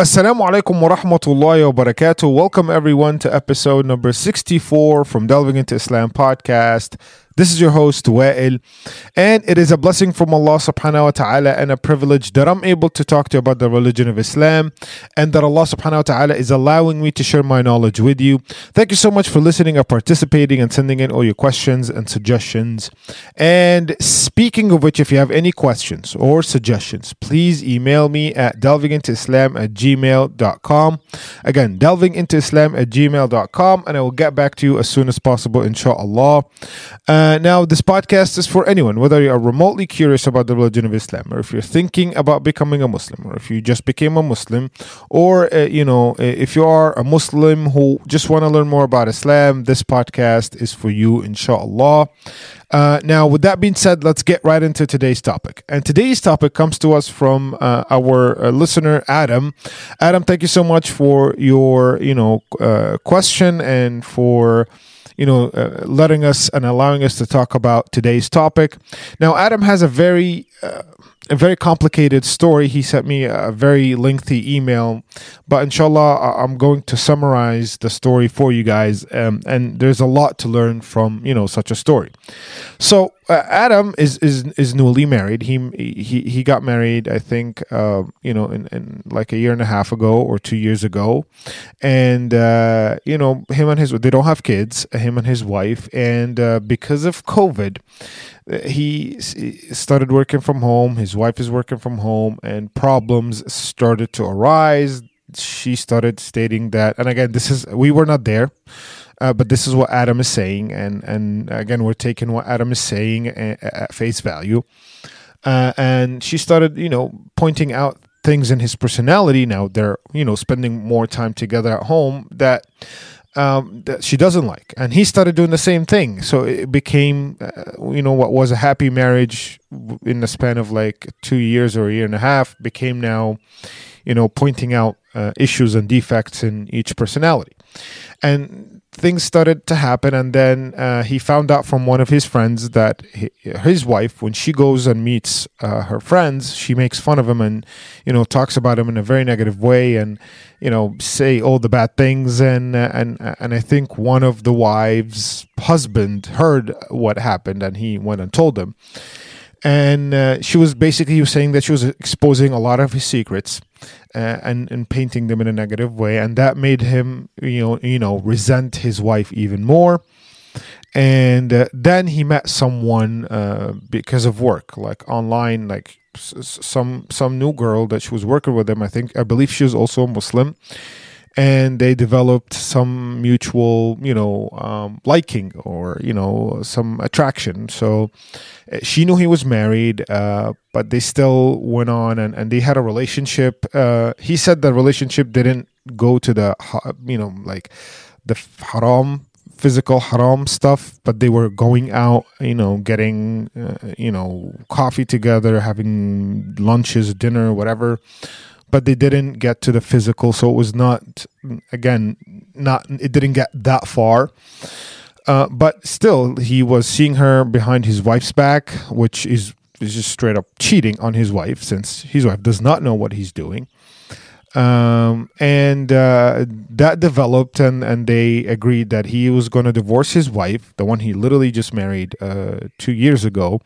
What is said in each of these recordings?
Assalamu alaikum wa rahmatullahi wa barakatuh. Welcome everyone to episode number 64 from Delving into Islam podcast. This is your host, Wa'il, and it is a blessing from Allah subhanahu wa ta'ala and a privilege that I'm able to talk to you about the religion of Islam and that Allah subhanahu wa ta'ala is allowing me to share my knowledge with you. Thank you so much for listening and participating and sending in all your questions and suggestions. And speaking of which, if you have any questions or suggestions, please email me at delvingintoislam at gmail.com. Again, delvingintoislam at gmail.com, and I will get back to you as soon as possible, inshallah. Uh, uh, now, this podcast is for anyone, whether you are remotely curious about the religion of Islam, or if you're thinking about becoming a Muslim, or if you just became a Muslim, or, uh, you know, if you are a Muslim who just want to learn more about Islam, this podcast is for you, inshallah. Uh, now, with that being said, let's get right into today's topic. And today's topic comes to us from uh, our uh, listener, Adam. Adam, thank you so much for your, you know, uh, question and for you know, uh, letting us and allowing us to talk about today's topic. Now, Adam has a very uh, a very complicated story. He sent me a very lengthy email, but inshallah, I'm going to summarize the story for you guys. Um, and there's a lot to learn from you know such a story. So uh, Adam is is is newly married. He he he got married, I think, uh, you know, in, in like a year and a half ago or two years ago, and uh, you know, him and his they don't have kids. Him and his wife, and uh, because of COVID, he started working from home. His wife is working from home, and problems started to arise. She started stating that, and again, this is we were not there. Uh, but this is what Adam is saying, and and again, we're taking what Adam is saying at, at face value. Uh, and she started, you know, pointing out things in his personality. Now they're, you know, spending more time together at home that um, that she doesn't like, and he started doing the same thing. So it became, uh, you know, what was a happy marriage in the span of like two years or a year and a half became now, you know, pointing out uh, issues and defects in each personality, and things started to happen and then uh, he found out from one of his friends that he, his wife when she goes and meets uh, her friends she makes fun of him and you know talks about him in a very negative way and you know say all the bad things. And uh, and and I think one of the wives husband heard what happened and he went and told them and uh, she was basically saying that she was exposing a lot of his secrets uh, and and painting them in a negative way, and that made him you know you know resent his wife even more. And uh, then he met someone uh, because of work, like online, like some some new girl that she was working with him. I think I believe she was also a Muslim and they developed some mutual, you know, um, liking or you know some attraction. So eh, she knew he was married, uh, but they still went on and, and they had a relationship. Uh, he said the relationship didn't go to the, you know, like the haram physical haram stuff, but they were going out, you know, getting, uh, you know, coffee together, having lunches, dinner, whatever but they didn't get to the physical so it was not again not it didn't get that far. Uh, but still he was seeing her behind his wife's back which is, is just straight up cheating on his wife since his wife does not know what he's doing. Um, and uh, that developed and, and they agreed that he was going to divorce his wife the one he literally just married uh, two years ago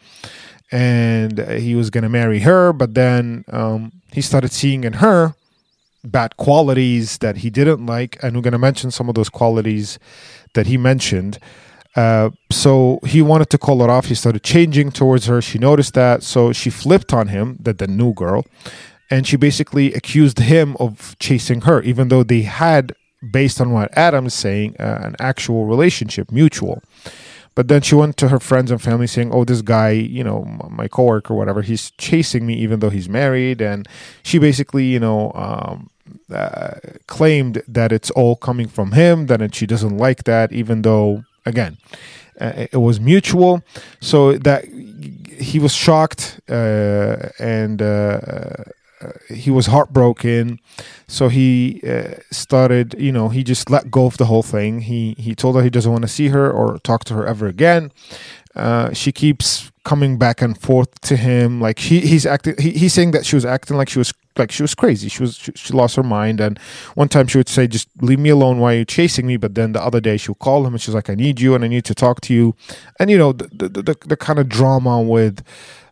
and he was going to marry her but then um, he started seeing in her bad qualities that he didn't like and we're going to mention some of those qualities that he mentioned. Uh, so he wanted to call it off. He started changing towards her. She noticed that. So she flipped on him that the new girl and she basically accused him of chasing her even though they had based on what adam's saying uh, an actual relationship mutual but then she went to her friends and family saying, "Oh, this guy, you know, my coworker, or whatever, he's chasing me even though he's married." And she basically, you know, um, uh, claimed that it's all coming from him. That she doesn't like that, even though, again, uh, it was mutual. So that he was shocked uh, and uh, he was heartbroken so he uh, started you know he just let go of the whole thing he he told her he doesn't want to see her or talk to her ever again Uh, she keeps coming back and forth to him. Like he, he's acting. He, he's saying that she was acting like she was like she was crazy. She was she, she, lost her mind. And one time she would say, "Just leave me alone. Why are you chasing me?" But then the other day she'll call him and she's like, "I need you and I need to talk to you." And you know the the, the, the kind of drama with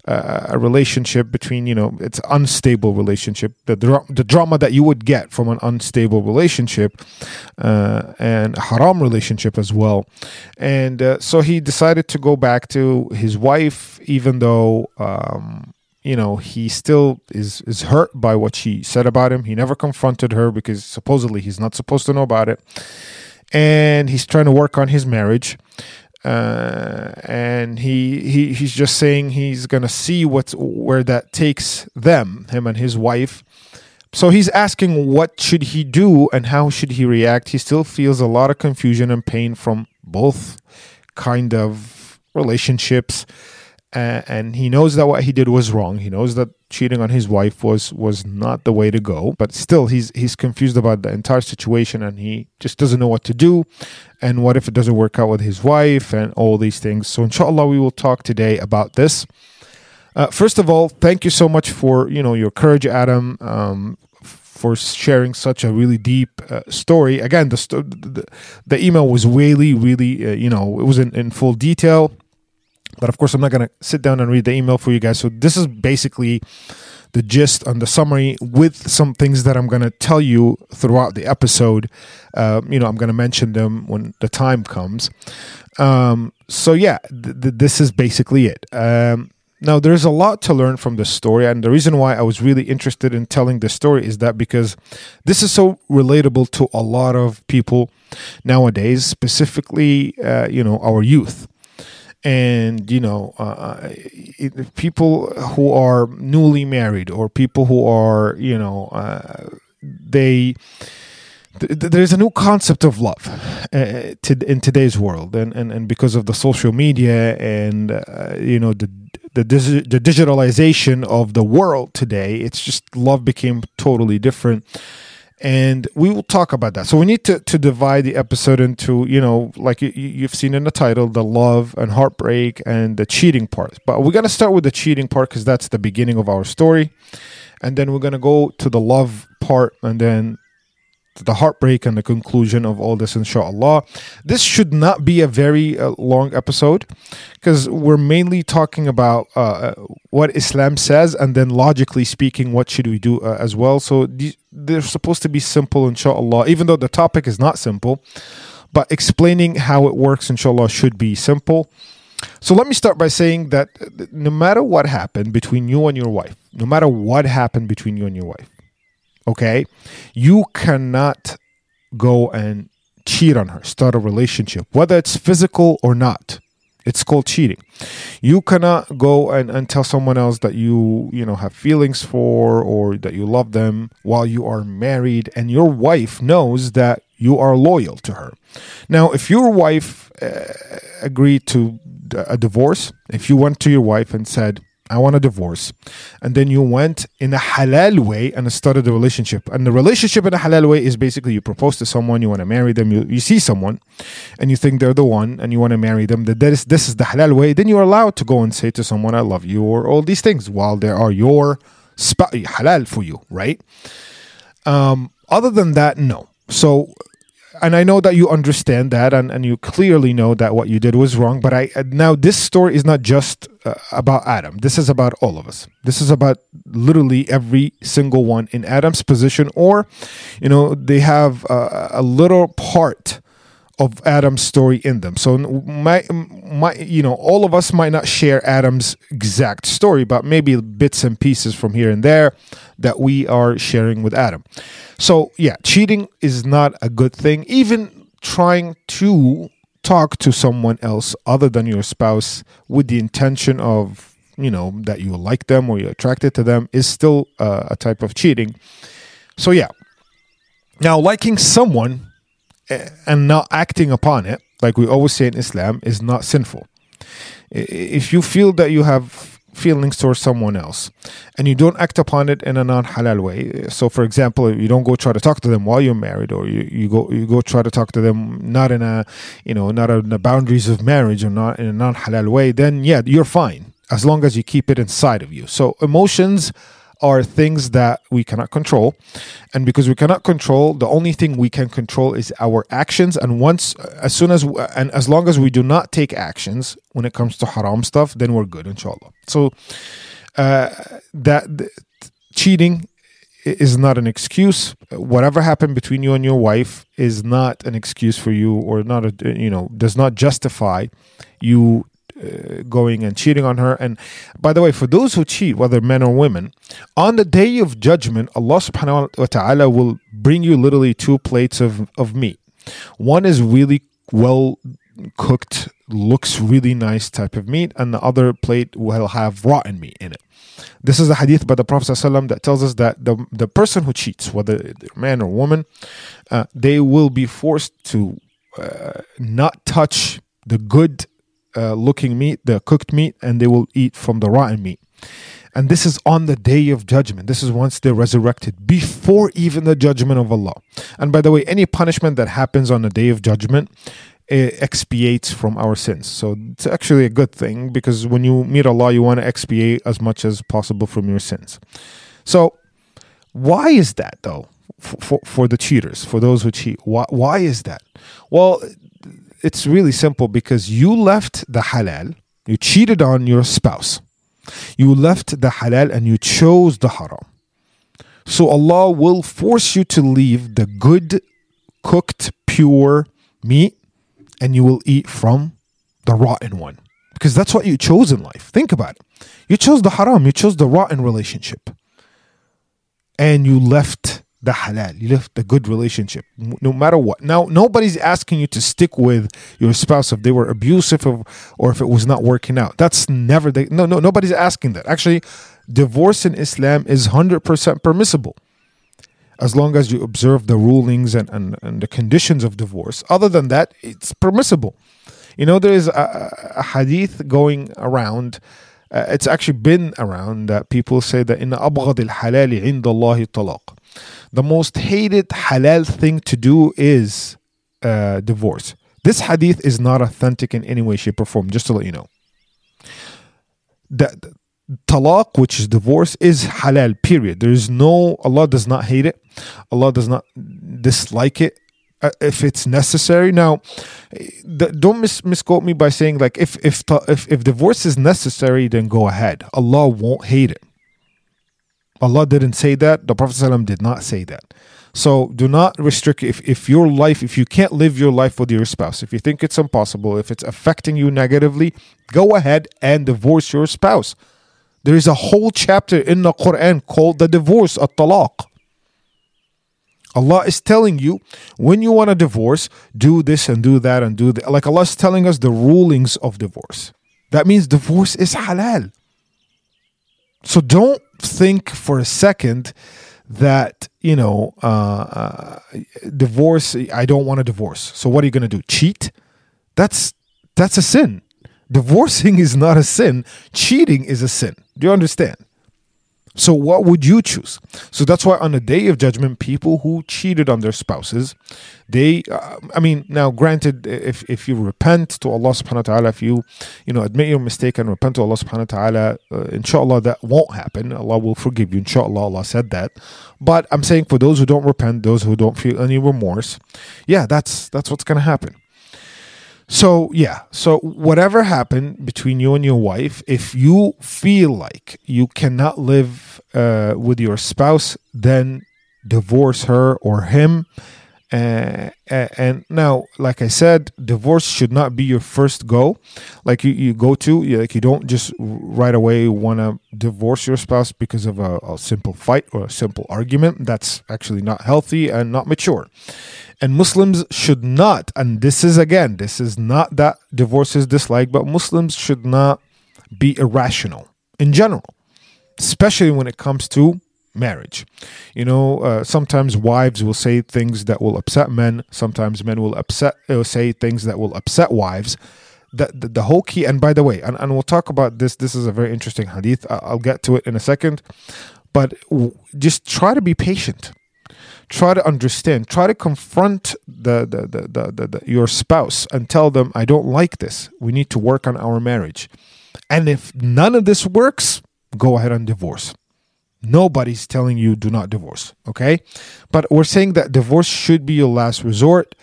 uh, a relationship between you know it's unstable relationship the dra- the drama that you would get from an unstable relationship uh, and haram relationship as well. And uh, so he decided to go back to his wife even though um, you know he still is is hurt by what she said about him. He never confronted her because supposedly he's not supposed to know about it. And he's trying to work on his marriage uh, and he, he he's just saying he's gonna see what's where that takes them, him and his wife. So he's asking what should he do and how should he react. He still feels a lot of confusion and pain from both kind of relationships uh, and he knows that what he did was wrong. He knows that cheating on his wife was was not the way to go. But still, he's he's confused about the entire situation, and he just doesn't know what to do. And what if it doesn't work out with his wife and all these things? So, inshallah, we will talk today about this. Uh, first of all, thank you so much for you know your courage, Adam. Um, for sharing such a really deep uh, story. Again, the, the, the email was really, really, uh, you know, it was in, in full detail but of course, I'm not going to sit down and read the email for you guys. So this is basically the gist and the summary with some things that I'm going to tell you throughout the episode. Uh, you know, I'm going to mention them when the time comes. Um, so yeah, th- th- this is basically it. Um, now, there's a lot to learn from this story, and the reason why I was really interested in telling this story is that because this is so relatable to a lot of people nowadays, specifically, uh, you know, our youth and you know uh, uh people who are newly married or people who are you know uh, they th- there's a new concept of love uh, to, in today's world. And, and and because of the social media and uh, you know the the, the digitalization of the world today it's just love became totally different and we will talk about that. So we need to, to divide the episode into, you know, like you, have seen in the title, the love and heartbreak and the cheating part. But we're going to start with the cheating part because that's the beginning of our story. And then we're going to go to the love part and then the heartbreak and the conclusion of all this, inshallah. This should not be a very uh, long episode because we're mainly talking about uh, uh, what Islam says and then logically speaking, what should we do uh, as well. So they're supposed to be simple, inshallah, even though the topic is not simple. But explaining how it works, inshallah, should be simple. So let me start by saying that uh, no matter what happened between you and your wife, no matter what happened between you and your wife, okay? You cannot go and cheat on her start a relationship whether it's physical or not. It's called cheating. You cannot go and, and tell someone else that you you know have feelings for or that you love them while you are married and your wife knows that you are loyal to her. Now if your wife uh, agreed to a divorce if you went to your wife and said I want a divorce. And then you went in a halal way and started a relationship. And the relationship in a halal way is basically you propose to someone, you want to marry them, you, you see someone and you think they're the one and you want to marry them. That this, is the halal way. Then you're allowed to go and say to someone, I love you, or all these things while they are your halal for you, right? Um, other than that, no. So and I know that you understand that, and, and you clearly know that what you did was wrong. But I now this story is not just uh, about Adam. This is about all of us. This is about literally every single one in Adam's position, or you know, they have a, a little part of Adam's story in them. So my my you know all of us might not share Adam's exact story, but maybe bits and pieces from here and there that we are sharing with Adam. So yeah, cheating is not a good thing. Even trying to talk to someone else other than your spouse with the intention of you know that you like them or you're attracted to them is still uh, a type of cheating. So yeah. Now liking someone and not acting upon it, like we always say in Islam, is not sinful. If you feel that you have feelings towards someone else and you don't act upon it in a non-halal way so for example you don't go try to talk to them while you're married or you, you go you go try to talk to them not in a you know not in the boundaries of marriage or not in a non-halal way then yeah you're fine as long as you keep it inside of you so emotions are things that we cannot control. And because we cannot control, the only thing we can control is our actions. And once, as soon as, and as long as we do not take actions when it comes to haram stuff, then we're good, inshallah. So, uh, that cheating is not an excuse. Whatever happened between you and your wife is not an excuse for you, or not a you know does not justify you uh, going and cheating on her. And by the way, for those who cheat, whether men or women, on the day of judgment, Allah subhanahu wa ta'ala will bring you literally two plates of, of meat. One is really well cooked, looks really nice type of meat, and the other plate will have rotten meat in it. This is a hadith by the Prophet ﷺ that tells us that the, the person who cheats, whether man or woman, uh, they will be forced to uh, not touch the good uh, looking meat, the cooked meat, and they will eat from the rotten meat. And this is on the day of judgment. This is once they're resurrected, before even the judgment of Allah. And by the way, any punishment that happens on the day of judgment expiates from our sins. So it's actually a good thing because when you meet Allah, you want to expiate as much as possible from your sins. So, why is that though? For, for, for the cheaters, for those who cheat, why, why is that? Well, it's really simple because you left the halal, you cheated on your spouse. You left the halal and you chose the haram. So Allah will force you to leave the good, cooked, pure meat and you will eat from the rotten one. Because that's what you chose in life. Think about it. You chose the haram, you chose the rotten relationship. And you left the halal. You left the good relationship, no matter what. Now, nobody's asking you to stick with your spouse if they were abusive or if it was not working out. That's never the no no. Nobody's asking that. Actually, divorce in Islam is hundred percent permissible, as long as you observe the rulings and, and and the conditions of divorce. Other than that, it's permissible. You know, there is a, a hadith going around. Uh, it's actually been around that people say that in abghad al halali inda Allah talaq the most hated halal thing to do is uh, divorce. This hadith is not authentic in any way, shape, or form, just to let you know. The, talaq, which is divorce, is halal, period. There is no, Allah does not hate it. Allah does not dislike it uh, if it's necessary. Now, don't mis- misquote me by saying like if if if if divorce is necessary, then go ahead. Allah won't hate it. Allah didn't say that. The Prophet ﷺ did not say that. So do not restrict if, if your life, if you can't live your life with your spouse, if you think it's impossible, if it's affecting you negatively, go ahead and divorce your spouse. There is a whole chapter in the Quran called the divorce, at talaq. Allah is telling you when you want a divorce, do this and do that and do that. Like Allah is telling us the rulings of divorce. That means divorce is halal. So don't think for a second that you know uh, uh, divorce i don't want a divorce. So what are you going to do? Cheat? That's that's a sin. Divorcing is not a sin. Cheating is a sin. Do you understand so, what would you choose? So, that's why on the day of judgment, people who cheated on their spouses, they, uh, I mean, now granted, if, if you repent to Allah subhanahu wa ta'ala, if you, you know, admit your mistake and repent to Allah subhanahu wa ta'ala, uh, inshallah, that won't happen. Allah will forgive you. Inshallah, Allah said that. But I'm saying for those who don't repent, those who don't feel any remorse, yeah, that's that's what's going to happen. So, yeah. So, whatever happened between you and your wife, if you feel like you cannot live uh, with your spouse, then divorce her or him. Uh, and now, like I said, divorce should not be your first go. Like you, you go to, like you don't just right away want to divorce your spouse because of a, a simple fight or a simple argument. That's actually not healthy and not mature. And Muslims should not, and this is again, this is not that divorce is disliked, but Muslims should not be irrational in general, especially when it comes to marriage. You know, uh, sometimes wives will say things that will upset men. Sometimes men will upset uh, say things that will upset wives. the, the, the whole key, and by the way, and, and we'll talk about this. This is a very interesting hadith. I'll get to it in a second. But just try to be patient. Try to understand. Try to confront the, the, the, the, the your spouse and tell them, I don't like this. We need to work on our marriage. And if none of this works, go ahead and divorce. Nobody's telling you do not divorce, okay? But we're saying that divorce should be your last resort.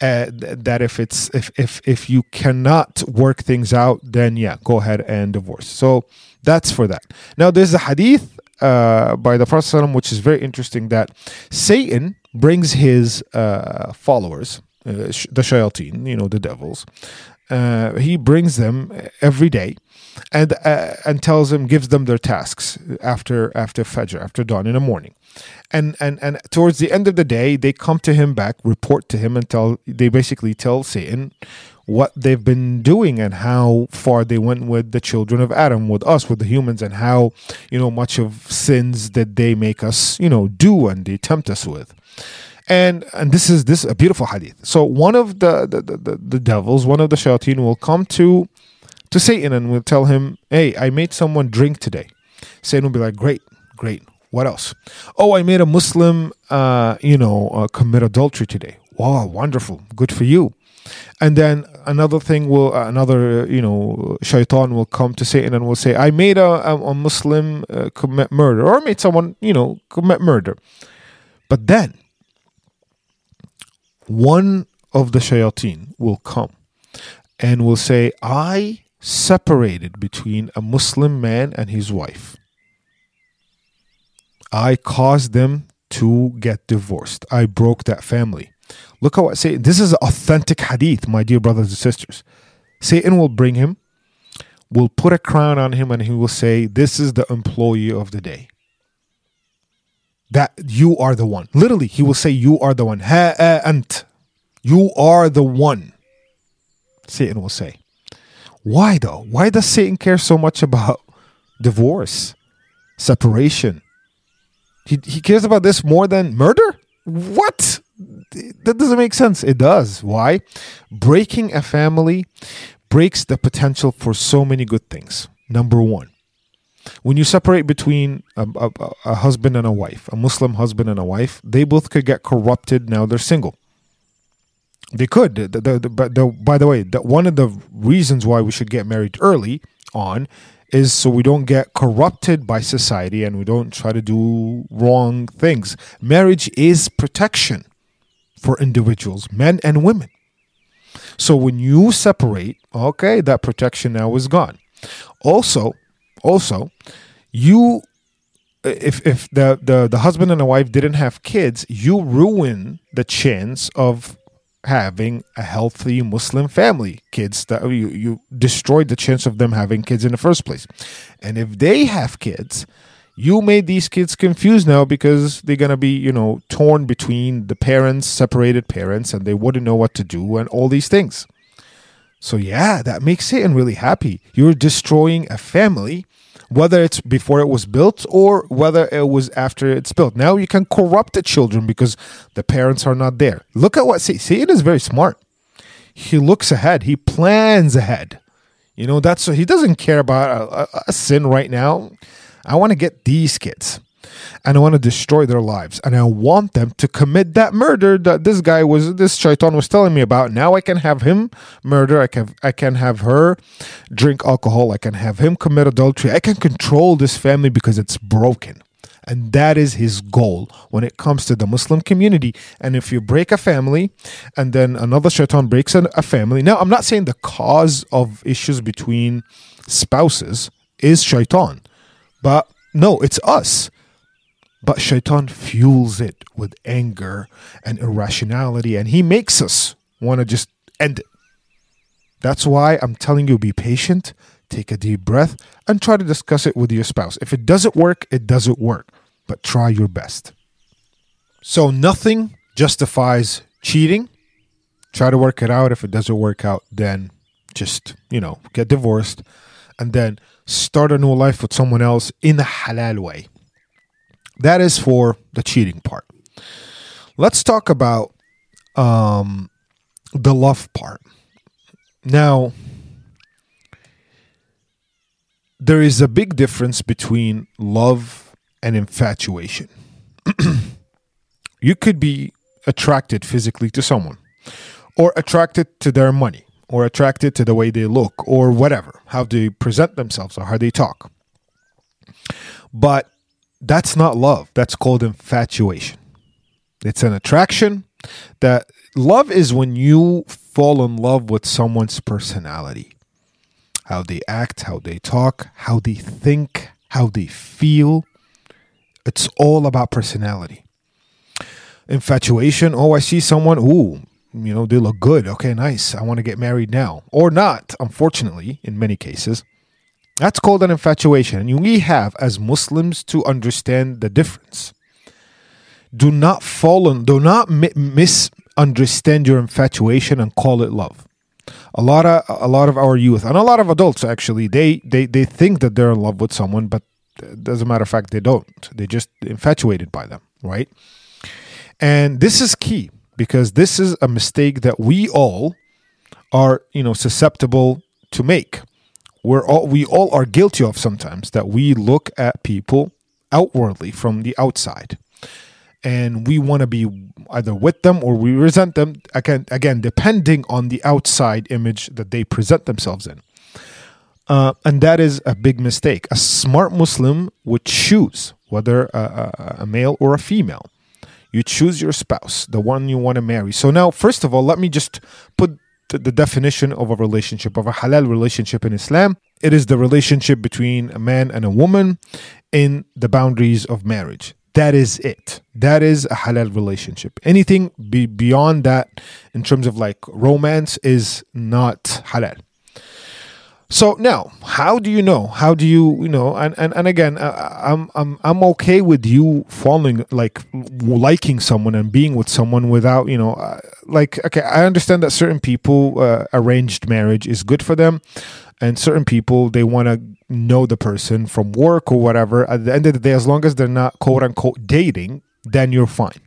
Uh, th- that if it's if if if you cannot work things out, then yeah, go ahead and divorce. So that's for that. Now there's a hadith uh, by the Prophet which is very interesting that Satan brings his uh, followers, uh, the shayateen, you know, the devils. Uh, he brings them every day and uh, and tells them gives them their tasks after after fajr after dawn in the morning. And and and towards the end of the day they come to him back report to him and tell they basically tell satan what they've been doing and how far they went with the children of adam with us with the humans and how you know much of sins that they make us you know do and they tempt us with. And and this is this is a beautiful hadith. So one of the the, the, the, devils one of the shayateen will come to to Satan and will tell him, Hey, I made someone drink today. Satan will be like, Great, great. What else? Oh, I made a Muslim, uh, you know, uh, commit adultery today. Wow, wonderful. Good for you. And then another thing will, uh, another, you know, shaitan will come to Satan and will say, I made a, a, a Muslim uh, commit murder or made someone, you know, commit murder. But then one of the shayateen will come and will say, I separated between a Muslim man and his wife. I caused them to get divorced. I broke that family. Look how I say this is authentic hadith, my dear brothers and sisters. Satan will bring him, will put a crown on him, and he will say, This is the employee of the day. That you are the one. Literally, he will say, You are the one. Ha eh, ant. You are the one. Satan will say. Why though? Why does Satan care so much about divorce, separation? He, he cares about this more than murder? What? That doesn't make sense. It does. Why? Breaking a family breaks the potential for so many good things. Number one, when you separate between a, a, a husband and a wife, a Muslim husband and a wife, they both could get corrupted now they're single. They could. The, the, the, but the, by the way, the, one of the reasons why we should get married early on is so we don't get corrupted by society and we don't try to do wrong things. Marriage is protection for individuals, men and women. So when you separate, okay, that protection now is gone. Also, also, you if if the, the the husband and the wife didn't have kids, you ruin the chance of having a healthy Muslim family, kids that you, you destroyed the chance of them having kids in the first place. And if they have kids, you made these kids confused now because they're going to be, you know, torn between the parents, separated parents, and they wouldn't know what to do and all these things. So, yeah, that makes Satan really happy. You're destroying a family, whether it's before it was built or whether it was after it's built. Now you can corrupt the children because the parents are not there. Look at what see, Satan is very smart. He looks ahead, he plans ahead. You know, that's he doesn't care about a, a, a sin right now. I want to get these kids and I want to destroy their lives. And I want them to commit that murder that this guy was, this shaitan was telling me about. Now I can have him murder. I can, I can have her drink alcohol. I can have him commit adultery. I can control this family because it's broken. And that is his goal when it comes to the Muslim community. And if you break a family and then another shaitan breaks a family, now I'm not saying the cause of issues between spouses is shaitan, but no, it's us. But shaitan fuels it with anger and irrationality, and he makes us want to just end it. That's why I'm telling you be patient, take a deep breath, and try to discuss it with your spouse. If it doesn't work, it doesn't work, but try your best. So, nothing justifies cheating. Try to work it out. If it doesn't work out, then just, you know, get divorced and then start a new life with someone else in a halal way. That is for the cheating part. Let's talk about um, the love part. Now, there is a big difference between love and infatuation. you could be attracted physically to someone, or attracted to their money, or attracted to the way they look, or whatever, how they present themselves, or how they talk. But that's not love. That's called infatuation. It's an attraction that love is when you fall in love with someone's personality how they act, how they talk, how they think, how they feel. It's all about personality. Infatuation, oh, I see someone, ooh, you know, they look good. Okay, nice. I want to get married now. Or not, unfortunately, in many cases. That's called an infatuation. And we have, as Muslims, to understand the difference. Do not fall in, do not mi- misunderstand your infatuation and call it love. A lot of a lot of our youth and a lot of adults actually they they they think that they're in love with someone, but as a matter of fact, they don't. They're just infatuated by them, right? And this is key because this is a mistake that we all are, you know, susceptible to make we're all we all are guilty of sometimes that we look at people outwardly from the outside. And we want to be either with them or we resent them again again depending on the outside image that they present themselves in. Uh, and that is a big mistake. A smart muslim would choose whether a, a, a male or a female. You choose your spouse the one you want to marry. So now first of all let me just put the definition of a relationship, of a halal relationship in Islam. It is the relationship between a man and a woman in the boundaries of marriage. That is it. That is a halal relationship. Anything be beyond that in terms of like romance is not halal. So now, how do you know? How do you, you know? And and, and again, I'm I'm I'm okay with you falling like liking someone and being with someone without, you know, uh, like okay, I understand that certain people uh, arranged marriage is good for them, and certain people they want to know the person from work or whatever. At the end of the day, as long as they're not quote unquote dating, then you're fine.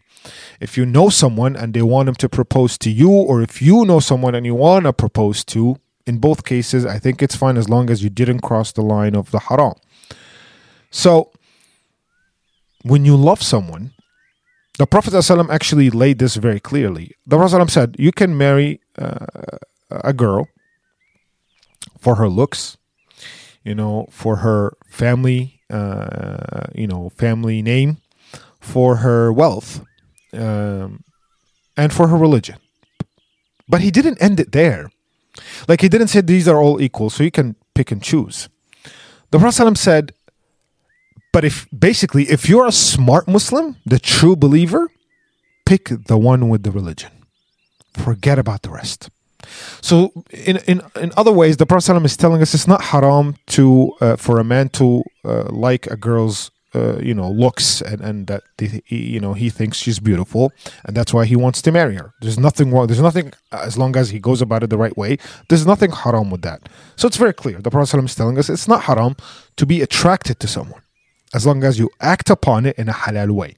If you know someone and they want them to propose to you, or if you know someone and you want to propose to, in both cases, I think it's fine as long as you didn't cross the line of the haram. So, when you love someone, the Prophet ﷺ actually laid this very clearly. The Prophet ﷺ said, You can marry uh, a girl for her looks, you know, for her family, uh, you know, family name, for her wealth, um, and for her religion. But he didn't end it there. Like he didn't say these are all equal, so you can pick and choose. The Prophet said, but if basically, if you're a smart Muslim, the true believer, pick the one with the religion. Forget about the rest. So, in in in other ways, the Prophet is telling us it's not haram to uh, for a man to uh, like a girl's uh, you know looks and and that he, you know he thinks she's beautiful and that's why he wants to marry her. There's nothing wrong there's nothing as long as he goes about it the right way there's nothing haram with that. So it's very clear. The prophet is telling us it's not haram to be attracted to someone as long as you act upon it in a halal way.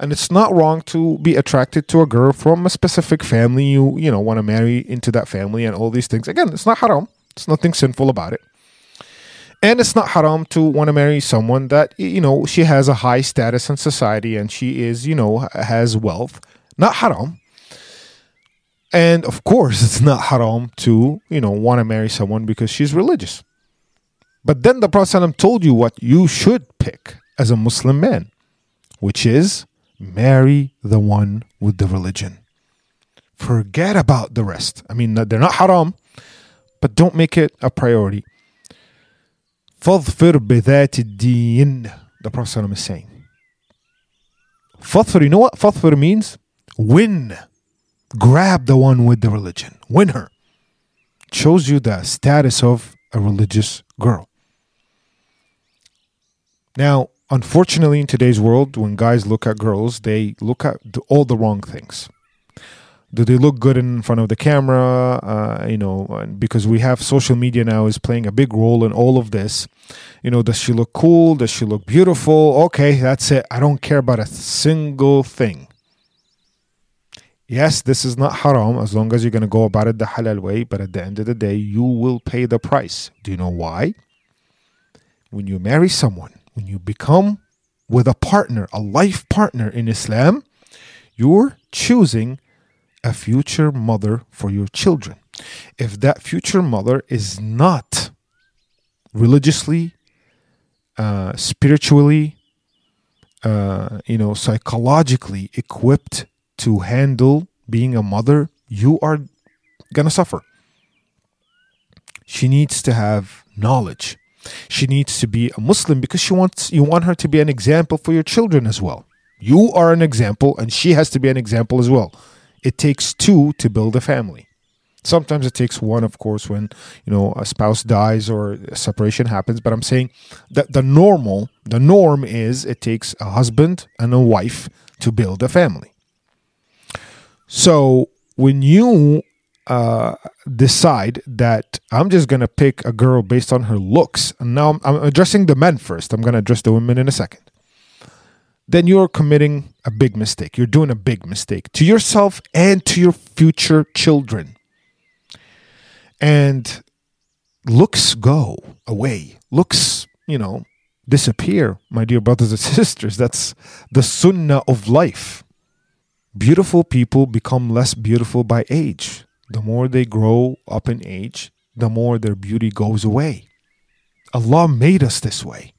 And it's not wrong to be attracted to a girl from a specific family you you know want to marry into that family and all these things. Again it's not haram. It's nothing sinful about it and it's not haram to want to marry someone that you know she has a high status in society and she is you know has wealth. Not haram. And of course it's not haram to you know want to marry someone because she's religious. But then the prophet told you what you should pick as a muslim man which is marry the one with the religion. Forget about the rest. I mean they're not haram but don't make it a priority فَظْفِرْ بِذَاتِ الدِّينِ The Prophet is saying. فَظْفِر, you know what فَظْفِر means? Win. Grab the one with the religion. Win her. Shows you the status of a religious girl. Now, unfortunately, in today's world, when guys look at girls, they look at all the wrong things do they look good in front of the camera? Uh, you know because we have social media now is playing a big role in all of this. You know does she look cool? Does she look beautiful? Okay that's it. I don't care about a single thing. Yes this is not haram as long as you're going to go about it the halal way but at the end of the day you will pay the price. Do you know why? When you marry someone, when you become with a partner, a life partner in Islam, you're choosing a future mother for your children. If that future mother is not religiously, uh, spiritually, uh, you know, psychologically equipped to handle being a mother, you are gonna suffer. She needs to have knowledge. She needs to be a Muslim because she wants you want her to be an example for your children as well. You are an example, and she has to be an example as well. It takes two to build a family. Sometimes it takes one, of course, when you know a spouse dies or a separation happens. But I'm saying that the normal, the norm is it takes a husband and a wife to build a family. So when you uh, decide that I'm just gonna pick a girl based on her looks, and now I'm, I'm addressing the men first. I'm gonna address the women in a second. Then you're committing a big mistake. You're doing a big mistake to yourself and to your future children. And looks go away. Looks, you know, disappear, my dear brothers and sisters. That's the sunnah of life. Beautiful people become less beautiful by age. The more they grow up in age, the more their beauty goes away. Allah made us this way.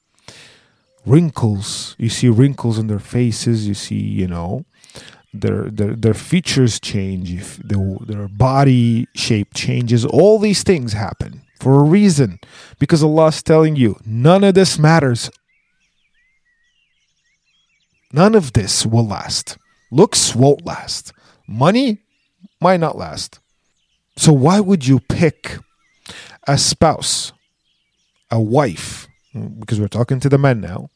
Wrinkles, you see wrinkles in their faces, you see, you know, their their their features change, if their, their body shape changes. All these things happen for a reason because Allah is telling you none of this matters. None of this will last. Looks won't last. Money might not last. So why would you pick a spouse, a wife, because we're talking to the men now,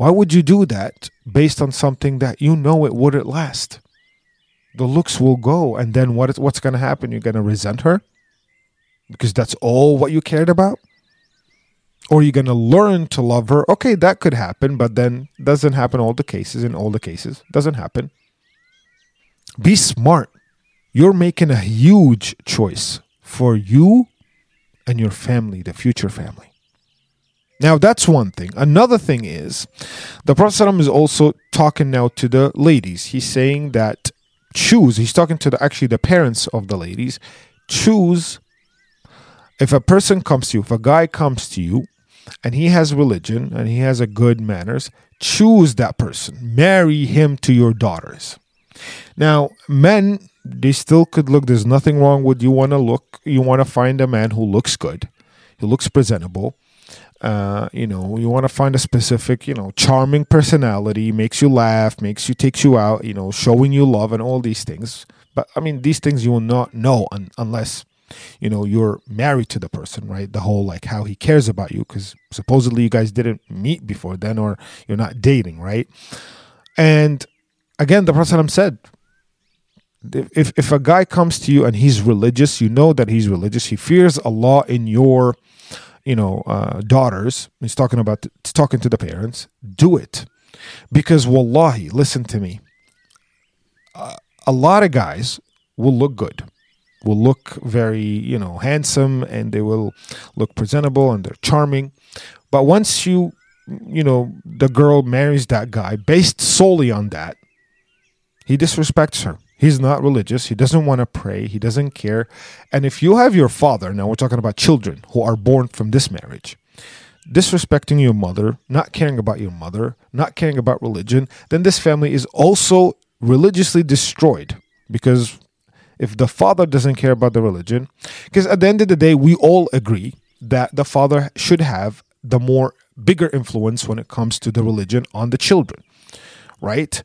why would you do that based on something that you know it wouldn't last? The looks will go, and then what is, what's going to happen? You're going to resent her because that's all what you cared about? Or you're going to learn to love her? Okay, that could happen, but then doesn't happen all the cases. In all the cases, doesn't happen. Be smart. You're making a huge choice for you and your family, the future family. Now, that's one thing. Another thing is the Prophet ﷺ is also talking now to the ladies. He's saying that choose, he's talking to the actually the parents of the ladies, choose if a person comes to you, if a guy comes to you and he has religion and he has a good manners, choose that person. Marry him to your daughters. Now, men, they still could look, there's nothing wrong with you want to look, you want to find a man who looks good, who looks presentable uh, you know, you want to find a specific, you know, charming personality, makes you laugh, makes you takes you out, you know, showing you love and all these things. But I mean, these things you will not know un- unless you know you're married to the person, right? The whole like how he cares about you, because supposedly you guys didn't meet before then, or you're not dating, right? And again, the Prophet said, if if a guy comes to you and he's religious, you know that he's religious. He fears Allah in your you know uh, daughters he's talking about he's talking to the parents do it. Because wallahi listen to me. Uh, a lot of guys will look good will look very you know handsome and they will look presentable and they're charming. But once you you know the girl marries that guy based solely on that he disrespects her He's not religious. He doesn't want to pray. He doesn't care. And if you have your father, now we're talking about children who are born from this marriage, disrespecting your mother, not caring about your mother, not caring about religion, then this family is also religiously destroyed. Because if the father doesn't care about the religion, because at the end of the day, we all agree that the father should have the more bigger influence when it comes to the religion on the children, right?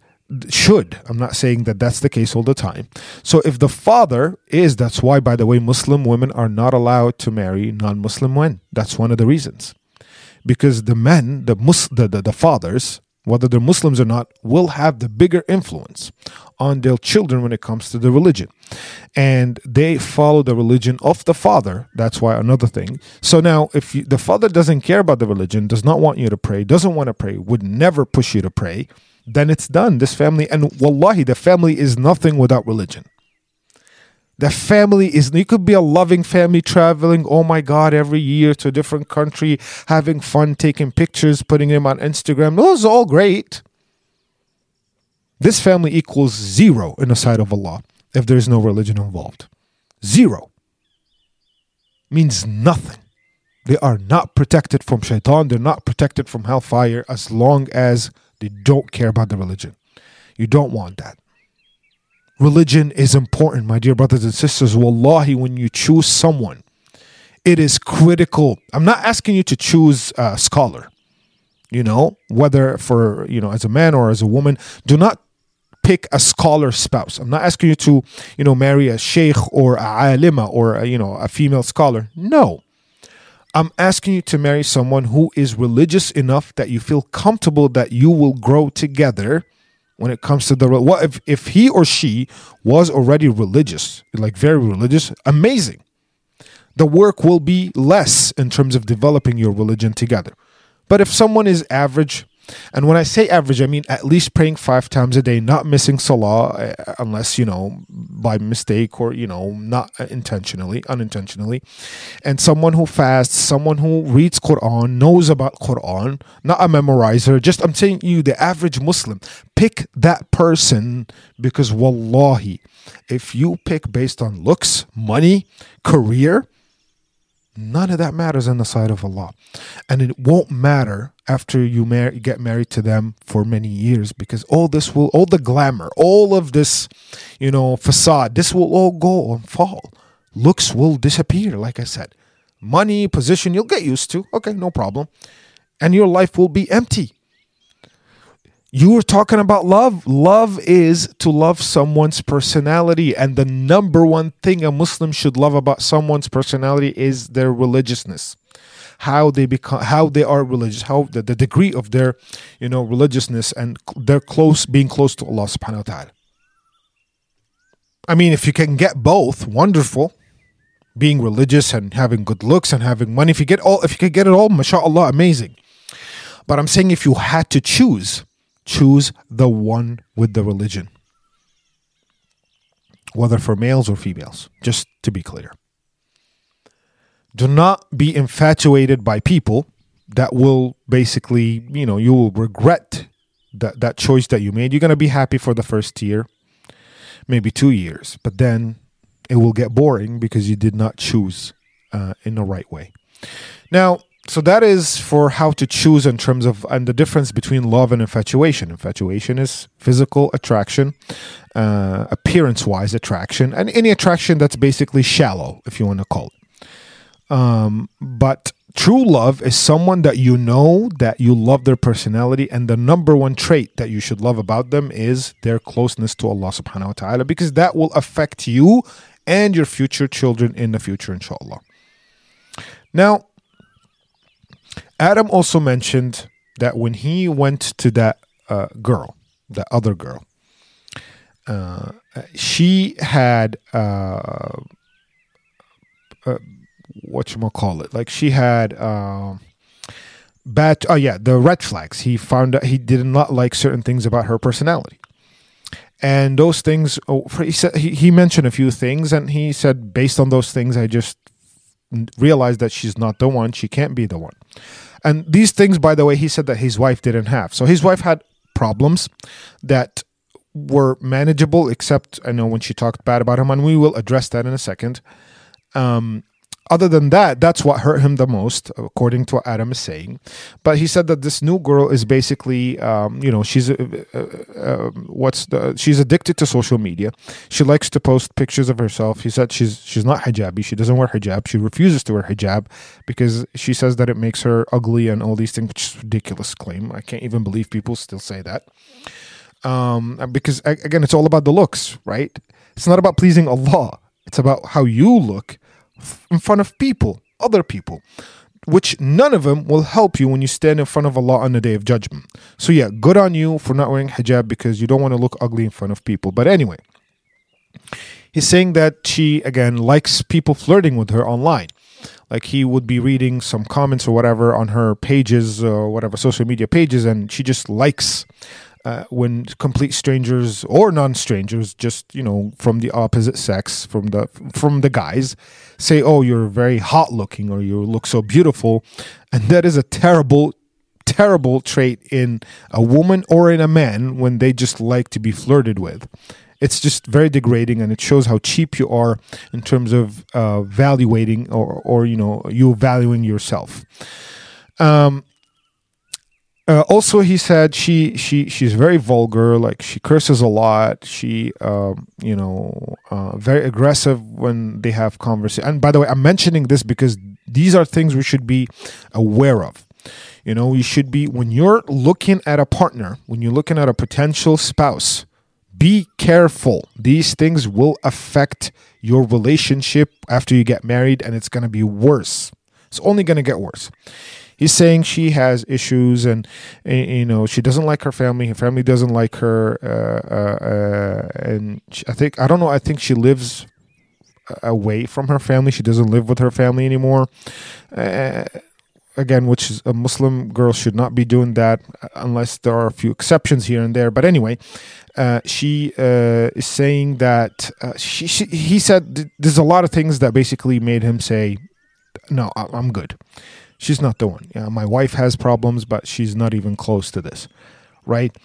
Should. I'm not saying that that's the case all the time. So if the father is that's why by the way muslim women are not allowed to marry non-muslim men. That's one of the reasons. Because the men the mus the, the, the fathers whether they're muslims or not will have the bigger influence on their children when it comes to the religion. And they follow the religion of the father. That's why another thing. So now if you, the father doesn't care about the religion does not want you to pray doesn't want to pray would never push you to pray then it's done. This family, and wallahi, the family is nothing without religion. The family is, you could be a loving family traveling, oh my God, every year to a different country, having fun, taking pictures, putting them on Instagram. Those are all great. This family equals zero in the sight of Allah if there is no religion involved. Zero. Means nothing. They are not protected from shaitan, they're not protected from hellfire as long as they don't care about the religion. You don't want that. Religion is important, my dear brothers and sisters. Wallahi, when you choose someone, it is critical. I'm not asking you to choose a scholar, you know, whether for, you know, as a man or as a woman. Do not pick a scholar spouse. I'm not asking you to, you know, marry a sheikh or a alima or, a, you know, a female scholar. No. I'm asking you to marry someone who is religious enough that you feel comfortable that you will grow together when it comes to the what if, if he or she was already religious like very religious amazing. The work will be less in terms of developing your religion together. But if someone is average and when I say average, I mean at least praying five times a day, not missing salah uh, unless, you know, by mistake or, you know, not intentionally, unintentionally. And someone who fasts, someone who reads Quran, knows about Quran, not a memorizer. Just, I'm saying you, the average Muslim, pick that person because wallahi, if you pick based on looks, money, career, None of that matters in the sight of Allah. And it won't matter after you mar- get married to them for many years because all this will, all the glamour, all of this, you know, facade, this will all go and fall. Looks will disappear, like I said. Money, position, you'll get used to. Okay, no problem. And your life will be empty. You were talking about love. Love is to love someone's personality. And the number one thing a Muslim should love about someone's personality is their religiousness. How they become how they are religious, how the, the degree of their, you know, religiousness and their close being close to Allah subhanahu wa ta'ala. I mean, if you can get both, wonderful. Being religious and having good looks and having money. If you get all if you can get it all, mashallah, amazing. But I'm saying if you had to choose, choose the one with the religion, whether for males or females, just to be clear. Do not be infatuated by people that will basically, you know, you will regret that, that choice that you made. You're going to be happy for the first year, maybe two years, but then it will get boring because you did not choose uh, in the right way. Now, so that is for how to choose in terms of and the difference between love and infatuation. Infatuation is physical attraction uh, appearance wise attraction and any attraction that's basically shallow if you want to call it. Um, but true love is someone that you know that you love their personality and the number one trait that you should love about them is their closeness to allah subhanahu wa ta'ala because that will affect you and your future children in the future inshallah. Now Adam also mentioned that when he went to that uh, girl, the other girl, uh, she had uh, uh, what you call it? Like she had uh, bad. Oh yeah, the red flags. He found out he did not like certain things about her personality, and those things. Oh, he said he, he mentioned a few things, and he said based on those things, I just realized that she's not the one. She can't be the one. And these things, by the way, he said that his wife didn't have. So his wife had problems that were manageable, except I know when she talked bad about him, and we will address that in a second. Um, other than that, that's what hurt him the most, according to what Adam is saying. But he said that this new girl is basically, um, you know, she's uh, uh, uh, what's the she's addicted to social media. She likes to post pictures of herself. He said she's she's not hijabi. She doesn't wear hijab. She refuses to wear hijab because she says that it makes her ugly and all these things. Which is ridiculous claim. I can't even believe people still say that. Um, because again, it's all about the looks, right? It's not about pleasing Allah. It's about how you look in front of people, other people, which none of them will help you when you stand in front of Allah on the day of judgment. So, yeah, good on you for not wearing hijab because you don't want to look ugly in front of people. But anyway, he's saying that she, again, likes people flirting with her online. Like he would be reading some comments or whatever on her pages or whatever social media pages, and she just likes uh, when complete strangers or non-strangers, just you know from the opposite sex, from the from the guys, say, "Oh, you're very hot looking," or "You look so beautiful," and that is a terrible, terrible trait in a woman or in a man when they just like to be flirted with. It's just very degrading, and it shows how cheap you are in terms of uh, valuating or, or you know, you valuing yourself. Um, uh, also, he said she she she's very vulgar. Like she curses a lot. She um, you know uh, very aggressive when they have conversation. And by the way, I'm mentioning this because these are things we should be aware of. You know, you should be when you're looking at a partner, when you're looking at a potential spouse. Be careful. These things will affect your relationship after you get married, and it's going to be worse. It's only going to get worse he's saying she has issues and you know she doesn't like her family. Her family doesn't like her uh, uh, uh, and she, i think i don't know i think she lives away from her family. She doesn't live with her family anymore. Uh, again which is a muslim girl should not be doing that unless there are a few exceptions here and there. But anyway uh, she uh, is saying that she, she, he said there's a lot of things that basically made him say no i'm good she's not the one. Yeah, my wife has problems, but she's not even close to this, right?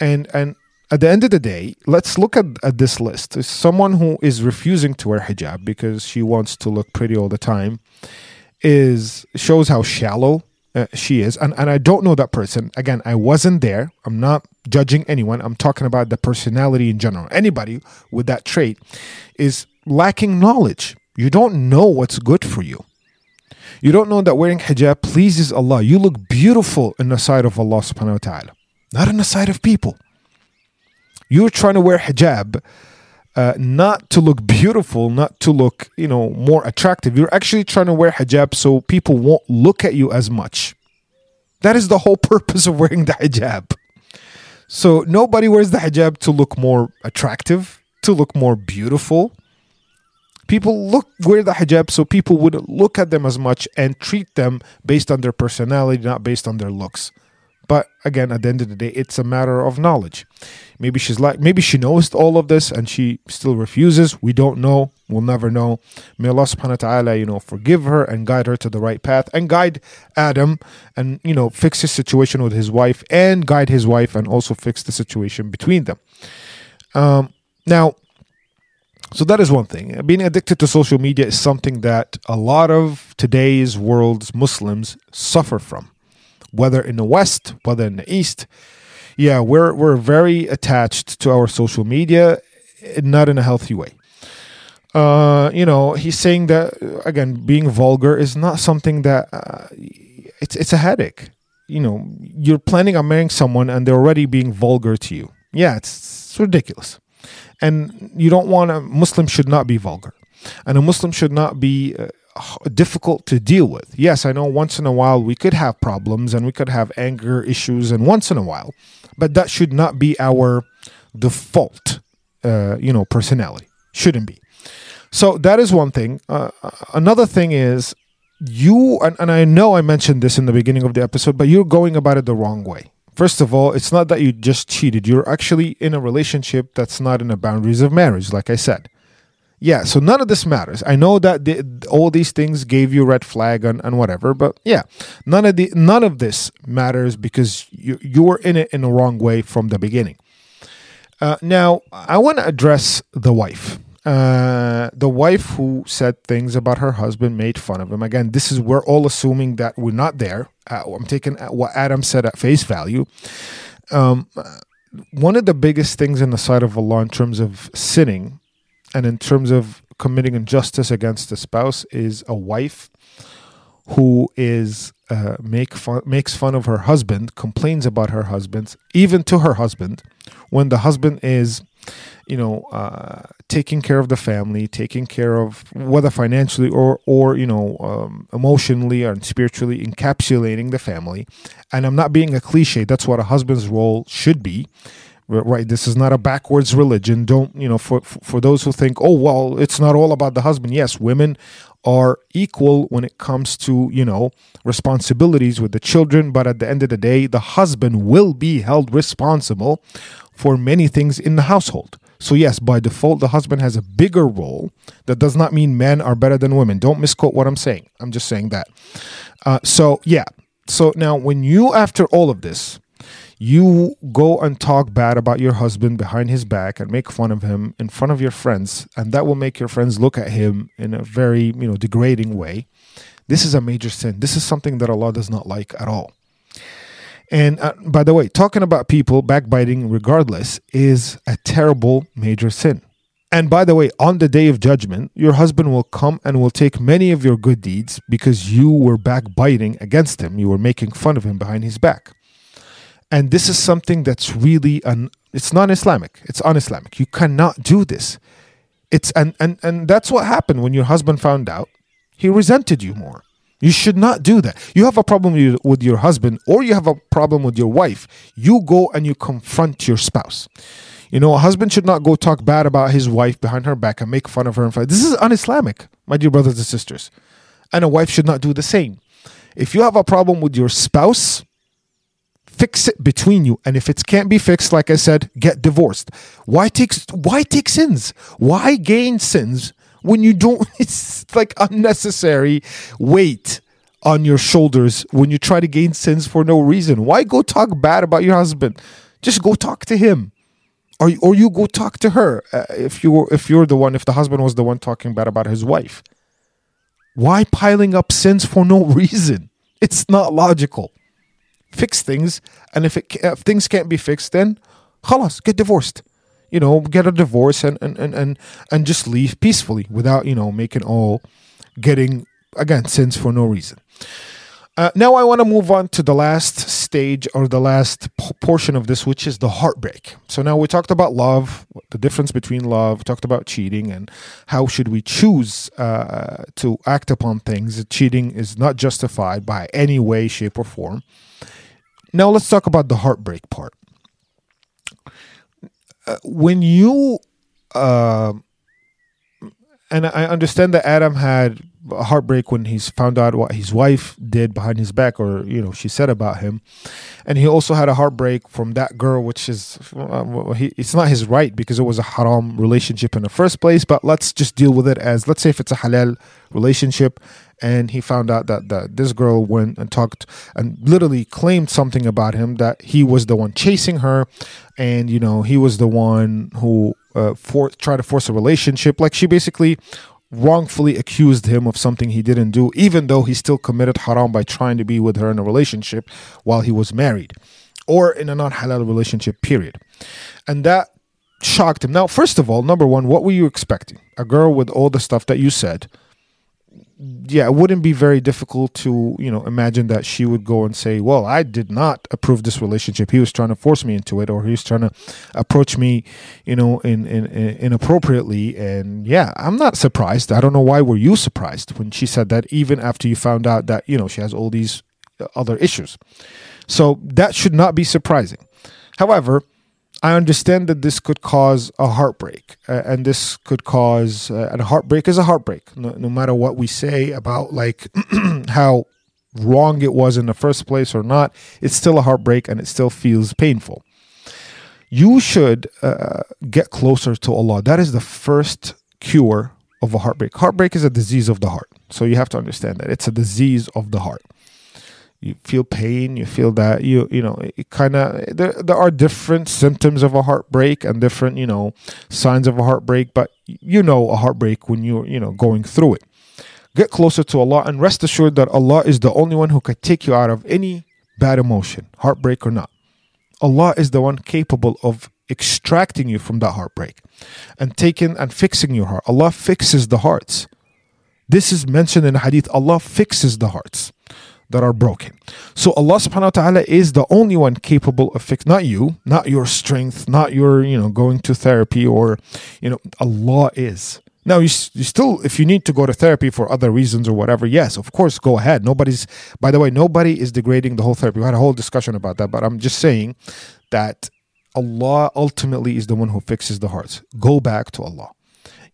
And and at the end of the day, let's look at, at this list. Someone who is refusing to wear hijab because she wants to look pretty all the time is shows how shallow uh, she is. And and I don't know that person. Again, I wasn't there. I'm not judging anyone. I'm talking about the personality in general. Anybody with that trait is lacking knowledge. You don't know what's good for you. You don't know that wearing hijab pleases Allah. You look beautiful in the sight of Allah subhanahu wa ta'ala, not in the sight of people. You're trying to wear hijab uh, not to look beautiful, not to look, you know, more attractive. You're actually trying to wear hijab so people won't look at you as much. That is the whole purpose of wearing the hijab. So nobody wears the hijab to look more attractive, to look more beautiful people look wear the hijab so people wouldn't look at them as much and treat them based on their personality, not based on their looks. But again, at the end of the day, it's a matter of knowledge. Maybe she's like, maybe she knows all of this and she still refuses. We don't know. We'll never know. May Allah subhanahu wa ta'ala, you know, forgive her and guide her to the right path and guide Adam and, you know, fix his situation with his wife and guide his wife and also fix the situation between them. Um, now, so that is one thing. Being addicted to social media is something that a lot of today's world's Muslims suffer from, whether in the West, whether in the East. Yeah, we're we're very attached to our social media, not in a healthy way. Uh, you know, he's saying that again, being vulgar is not something that uh, it's it's a headache. You know, you're planning on marrying someone and they're already being vulgar to you. Yeah, it's, it's ridiculous and you don't want a Muslim should not be vulgar, and a Muslim should not be uh, difficult to deal with. Yes, I know once in a while we could have problems and we could have anger issues, and once in a while, but that should not be our default, uh, you know, personality. Shouldn't be. So that is one thing. Uh, another thing is you, and, and I know I mentioned this in the beginning of the episode, but you're going about it the wrong way. First of all, it's not that you just cheated. You're actually in a relationship that's not in the boundaries of marriage, like I said. Yeah, so none of this matters. I know that the, all these things gave you red flag and, and whatever, but yeah, none of the none of this matters because you you were in it in the wrong way from the beginning. Uh, now, I want to address the wife. Uh, the wife who said things about her husband made fun of him. Again, this is we're all assuming that we're not there. Uh, I'm taking what Adam said at face value. Um, one of the biggest things in the sight of Allah in terms of sinning and in terms of committing injustice against a spouse is a wife who is uh, make fun, makes fun of her husband, complains about her husband, even to her husband, when the husband is you know, uh, taking care of the family, taking care of whether financially or or you know um, emotionally and spiritually encapsulating the family. And I'm not being a cliche. That's what a husband's role should be. Right, this is not a backwards religion. Don't you know? For for those who think, oh well, it's not all about the husband. Yes, women are equal when it comes to, you know, responsibilities with the children, but at the end of the day, the husband will be held responsible for many things in the household. So, yes, by default, the husband has a bigger role. That does not mean men are better than women. Don't misquote what I'm saying. I'm just saying that. Uh, so, yeah. So, now when you, after all of this, you go and talk bad about your husband behind his back and make fun of him in front of your friends and that will make your friends look at him in a very you know degrading way. This is a major sin. This is something that allah does not like at all. And uh, by the way talking about people backbiting regardless is a terrible major sin. And by the way, on the day of judgment, your husband will come and will take many of your good deeds because you were backbiting against him. You were making fun of him behind his back and this is something that's really un, it's non-islamic. It's un-islamic. You cannot do this. It's and and and that's what happened when your husband found out. He resented you more. You should not do that. You have a problem with your husband or you have a problem with your wife. You go and you confront your spouse. You know a husband should not go talk bad about his wife behind her back and make fun of her and this is un-islamic my dear brothers and sisters. And a wife should not do the same. If you have a problem with your spouse fix it between you. And if it can't be fixed like i said get divorced. Why take why take sins? Why gain sins when you don't it's like unnecessary weight on your shoulders when you try to gain sins for no reason? Why go talk bad about your husband? Just go talk to him. Or, or you go talk to her uh, if you if you're the one if the husband was the one talking bad about his wife. Why piling up sins for no reason? It's not logical fix things. And if, it, if things can't be fixed, then khalas, get divorced. You know, get a divorce and, and, and, and, and just leave peacefully without, you know, making all getting, again, sins for no reason. Uh, now I want to move on to the last stage or the last p- portion of this, which is the heartbreak. So now we talked about love, the difference between love, talked about cheating, and how should we choose uh, to act upon things. Cheating is not justified by any way, shape, or form. Now let's talk about the heartbreak part. Uh, when you, uh, and I understand that Adam had heartbreak when he's found out what his wife did behind his back, or you know, she said about him, and he also had a heartbreak from that girl, which is uh, he, it's not his right because it was a haram relationship in the first place. But let's just deal with it as let's say if it's a halal relationship, and he found out that, that this girl went and talked and literally claimed something about him that he was the one chasing her and you know he was the one who uh, for, tried to force a relationship like she basically wrongfully accused him of something he didn't do even though he still committed haram by trying to be with her in a relationship while he was married or in a non-halal relationship period. And that shocked him. Now first of all number one what were you expecting? A girl with all the stuff that you said yeah, it wouldn't be very difficult to, you know, imagine that she would go and say, "Well, I did not approve this relationship. He was trying to force me into it, or he was trying to approach me, you know, in, in, in inappropriately." And yeah, I'm not surprised. I don't know why were you surprised when she said that, even after you found out that you know she has all these other issues. So that should not be surprising. However, I understand that this could cause a heartbreak, uh, and this could cause, uh, and a heartbreak is a heartbreak, no, no matter what we say about like how wrong it was in the first place or not. It's still a heartbreak, and it still feels painful. You should uh, get closer to Allah. That is the first cure of a heartbreak. Heartbreak is a disease of the heart, so you have to understand that it's a disease of the heart you feel pain you feel that you you know it kind of there, there are different symptoms of a heartbreak and different you know signs of a heartbreak but you know a heartbreak when you're you know going through it. Get closer to allah and rest assured that allah is the only one who can take you out of any bad emotion heartbreak or not. Allah is the one capable of extracting you from that heartbreak and taking and fixing your heart. Allah fixes the hearts. This is mentioned in hadith allah fixes the hearts that are broken. So Allah subhanahu wa ta'ala is the only one capable of fixing, not you, not your strength, not your, you know, going to therapy or, you know, Allah is. Now you, you still if you need to go to therapy for other reasons or whatever, yes, of course go ahead. Nobody's by the way, nobody is degrading the whole therapy. We had a whole discussion about that, but I'm just saying that Allah ultimately is the one who fixes the hearts. Go back to Allah.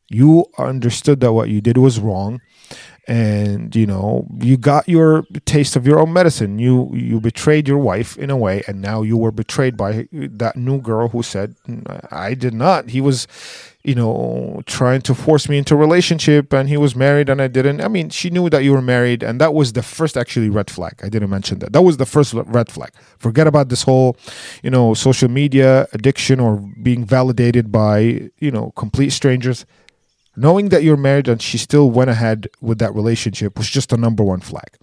You understood that what you did was wrong and you know you got your taste of your own medicine. You you betrayed your wife in a way and now you were betrayed by that new girl who said i did not. He was you know trying to force me into a relationship and he was married and i didn't. I mean she knew that you were married and that was the first actually red flag. I didn't mention that. That was the first red flag. Forget about this whole you know social media addiction or being validated by you know complete strangers knowing that you're married and she still went ahead with that relationship was just a number one flag.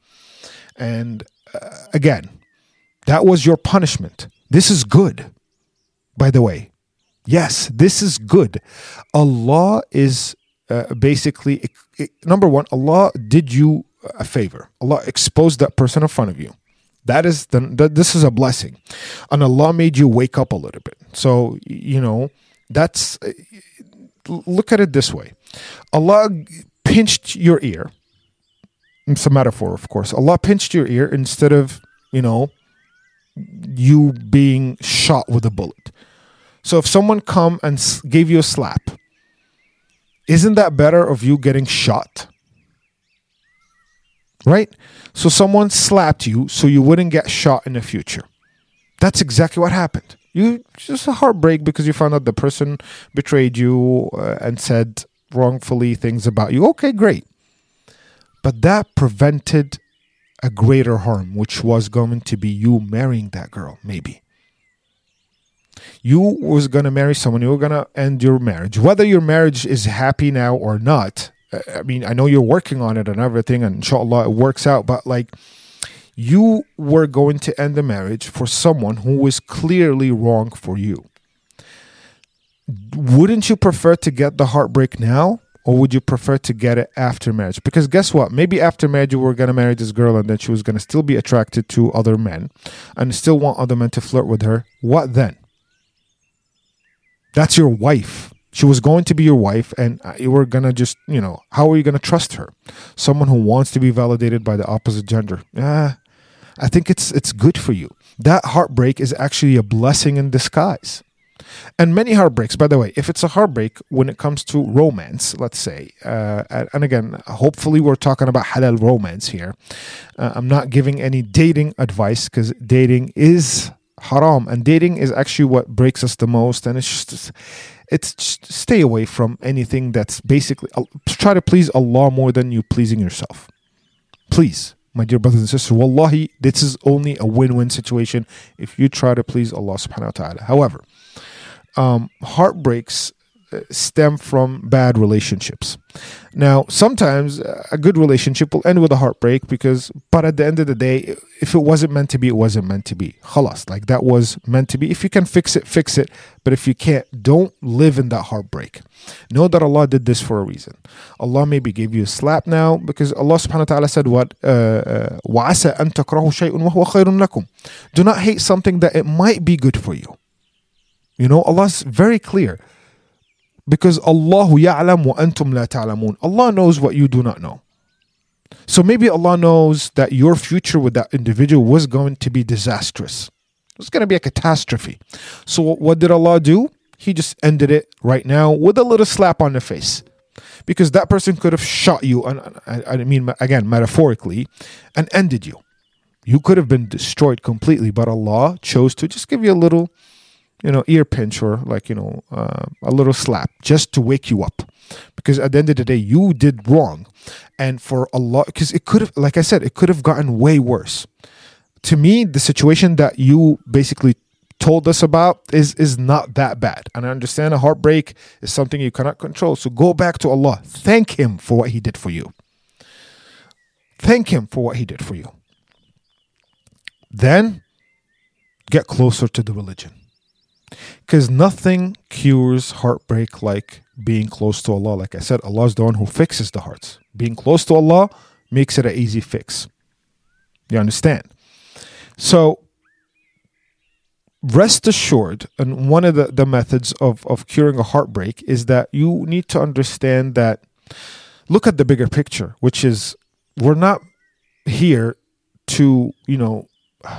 And uh, again, that was your punishment. This is good, by the way. Yes, this is good. Allah is uh, basically, number one, Allah did you a favor. Allah exposed that person in front of you. That is the, that, this is a blessing. And Allah made you wake up a little bit. So, you know, that's look at it this way Allah pinched your ear. It's a metaphor, of course. Allah pinched your ear instead of, you know, you being shot with a bullet. So if someone come and gave you a slap, isn't that better of you getting shot? Right? So someone slapped you so you wouldn't get shot in the future. That's exactly what happened. You just a heartbreak because you found out the person betrayed you uh, and said wrongfully things about you. Okay, great. But that prevented a greater harm, which was going to be you marrying that girl, maybe. You was going to marry someone, you were going to end your marriage. Whether your marriage is happy now or not, uh, I mean, I know you're working on it and everything, and inshallah it works out, but like, you were going to end the marriage for someone who was clearly wrong for you. Wouldn't you prefer to get the heartbreak now? Or would you prefer to get it after marriage? Because guess what? Maybe after marriage you were gonna marry this girl and then she was gonna still be attracted to other men and still want other men to flirt with her. What then? That's your wife. She was going to be your wife, and you were gonna just, you know, how are you gonna trust her? Someone who wants to be validated by the opposite gender. Ah, I think it's it's good for you. That heartbreak is actually a blessing in disguise. And many heartbreaks, by the way, if it's a heartbreak when it comes to romance, let's say, uh, and again, hopefully we're talking about halal romance here. Uh, I'm not giving any dating advice because dating is haram, and dating is actually what breaks us the most. And it's just, it's just stay away from anything that's basically try to please Allah more than you pleasing yourself. Please my dear brothers and sisters, wallahi, this is only a win-win situation if you try to please Allah subhanahu wa ta'ala. However, um, heartbreaks stem from bad relationships. Now, sometimes uh, a good relationship will end with a heartbreak because, but at the end of the day, if it wasn't meant to be, it wasn't meant to be. Halas, like that was meant to be. If you can fix it, fix it. But if you can't, don't live in that heartbreak. Know that Allah did this for a reason. Allah maybe gave you a slap now because Allah subhanahu wa ta'ala said, What? Uh, uh, Do not hate something that it might be good for you. You know, Allah's very clear because Allah ya'lam wa antum la ta'lamun. Allah knows what you do not know. So maybe Allah knows that your future with that individual was going to be disastrous. It was going to be a catastrophe. So what did Allah do? He just ended it right now with a little slap on the face. Because that person could have shot you, and I mean, again, metaphorically, and ended you. You could have been destroyed completely, but Allah chose to just give you a little you know, ear pinch or like, you know, uh, a little slap just to wake you up. Because at the end of the day, you did wrong. And for a lot, because it could have, like I said, it could have gotten way worse. To me, the situation that you basically told us about is is not that bad. And I understand a heartbreak is something you cannot control. So go back to Allah. Thank Him for what He did for you. Thank Him for what He did for you. Then get closer to the religion. Because nothing cures heartbreak like being close to Allah. Like I said, Allah is the one who fixes the hearts. Being close to Allah makes it an easy fix. You understand? So, rest assured, and one of the, the methods of, of curing a heartbreak is that you need to understand that look at the bigger picture, which is we're not here to, you know,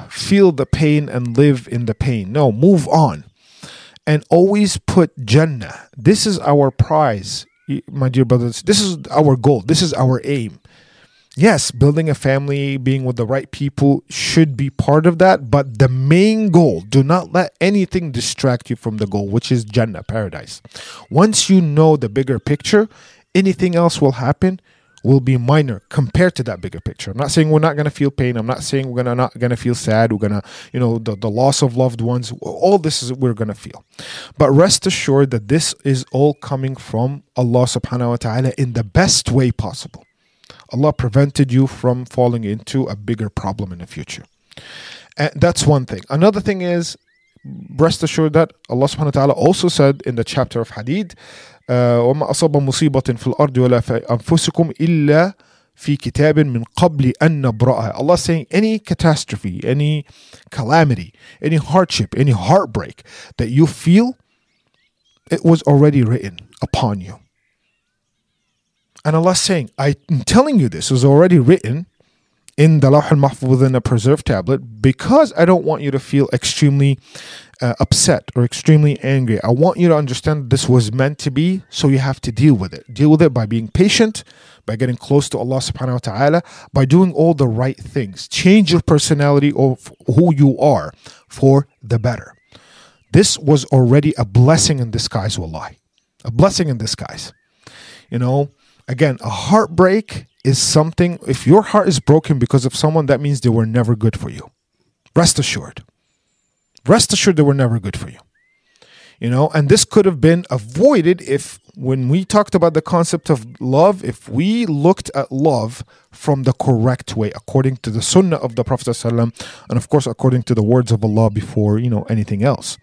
feel the pain and live in the pain. No, move on and always put Jannah. This is our prize my dear brothers, this is our goal. This is our aim. Yes, building a family, being with the right people should be part of that. But the main goal, do not let anything distract you from the goal, which is Jannah, paradise. Once you know the bigger picture, anything else will happen will be minor compared to that bigger picture. I'm not saying we're not going to feel pain. I'm not saying we're gonna not going to feel sad. We're going to, you know, the, the loss of loved ones. All this is we're going to feel. But rest assured that this is all coming from Allah subhanahu wa ta'ala in the best way possible. Allah prevented you from falling into a bigger problem in the future. And that's one thing. Another thing is rest assured that Allah subhanahu wa ta'ala also said in the chapter of Hadid, وما أصاب مصيبة في الأرض ولا في أنفسكم إلا في كتاب من قبل أن نبرأها. Allah saying any catastrophe, any calamity, any hardship, any heartbreak that you feel, it was already written upon you. And Allah saying, I'm telling you this was already written in the Lawh al-Mahfuz in a preserved tablet because I don't want you to feel extremely uh, upset or extremely angry. I want you to understand this was meant to be, so you have to deal with it. Deal with it by being patient, by getting close to Allah subhanahu wa ta'ala, by doing all the right things. Change your personality of who you are for the better. This was already a blessing in disguise, wallahi. A blessing in disguise. You know, again, a heartbreak is something, if your heart is broken because of someone, that means they were never good for you. Rest assured. Rest assured they were never good for you. You know, and this could have been avoided if, when we talked about the concept of love, if we looked at love from the correct way, according to the sunnah of the Prophet, and of course, according to the words of Allah before, you know, anything else.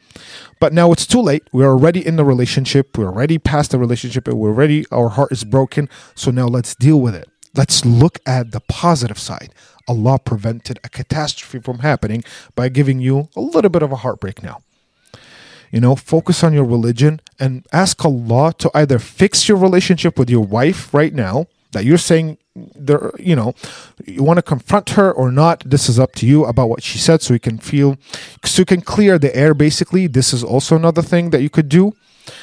But now it's too late. We're already in the relationship. We're already past the relationship. And we're already, our heart is broken. So now let's deal with it. Let's look at the positive side. Allah prevented a catastrophe from happening by giving you a little bit of a heartbreak now. You know, focus on your religion and ask Allah to either fix your relationship with your wife right now that you're saying there you know you want to confront her or not this is up to you about what she said so you can feel so you can clear the air basically. This is also another thing that you could do.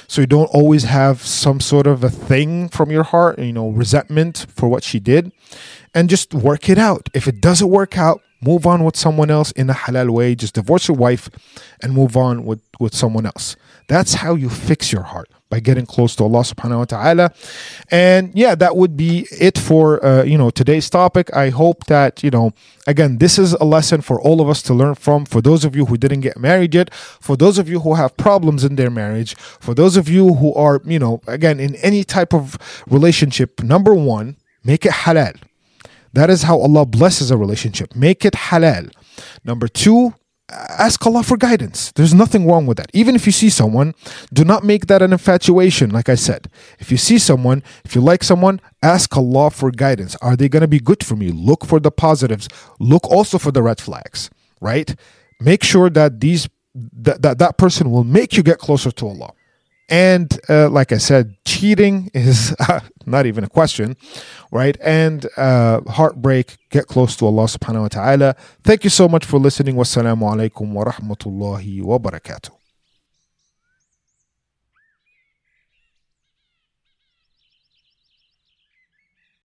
So you don't always have some sort of a thing from your heart you know resentment for what she did and just work it out if it doesn't work out move on with someone else in a halal way just divorce your wife and move on with with someone else that's how you fix your heart by getting close to Allah subhanahu wa ta'ala. And yeah, that would be it for uh, you know today's topic. I hope that, you know, again, this is a lesson for all of us to learn from. For those of you who didn't get married yet, for those of you who have problems in their marriage, for those of you who are, you know, again, in any type of relationship, number 1, make it halal. That is how Allah blesses a relationship. Make it halal. Number 2, ask Allah for guidance. There's nothing wrong with that. Even if you see someone, do not make that an infatuation, like I said. If you see someone, if you like someone, ask Allah for guidance. Are they going to be good for me? Look for the positives. Look also for the red flags, right? Make sure that these that that, that person will make you get closer to Allah. And uh, like I said, cheating is not even a question, right? And uh, heartbreak, get close to Allah subhanahu wa ta'ala. Thank you so much for listening. Wassalamu alaikum wa rahmatullahi wa barakatuh.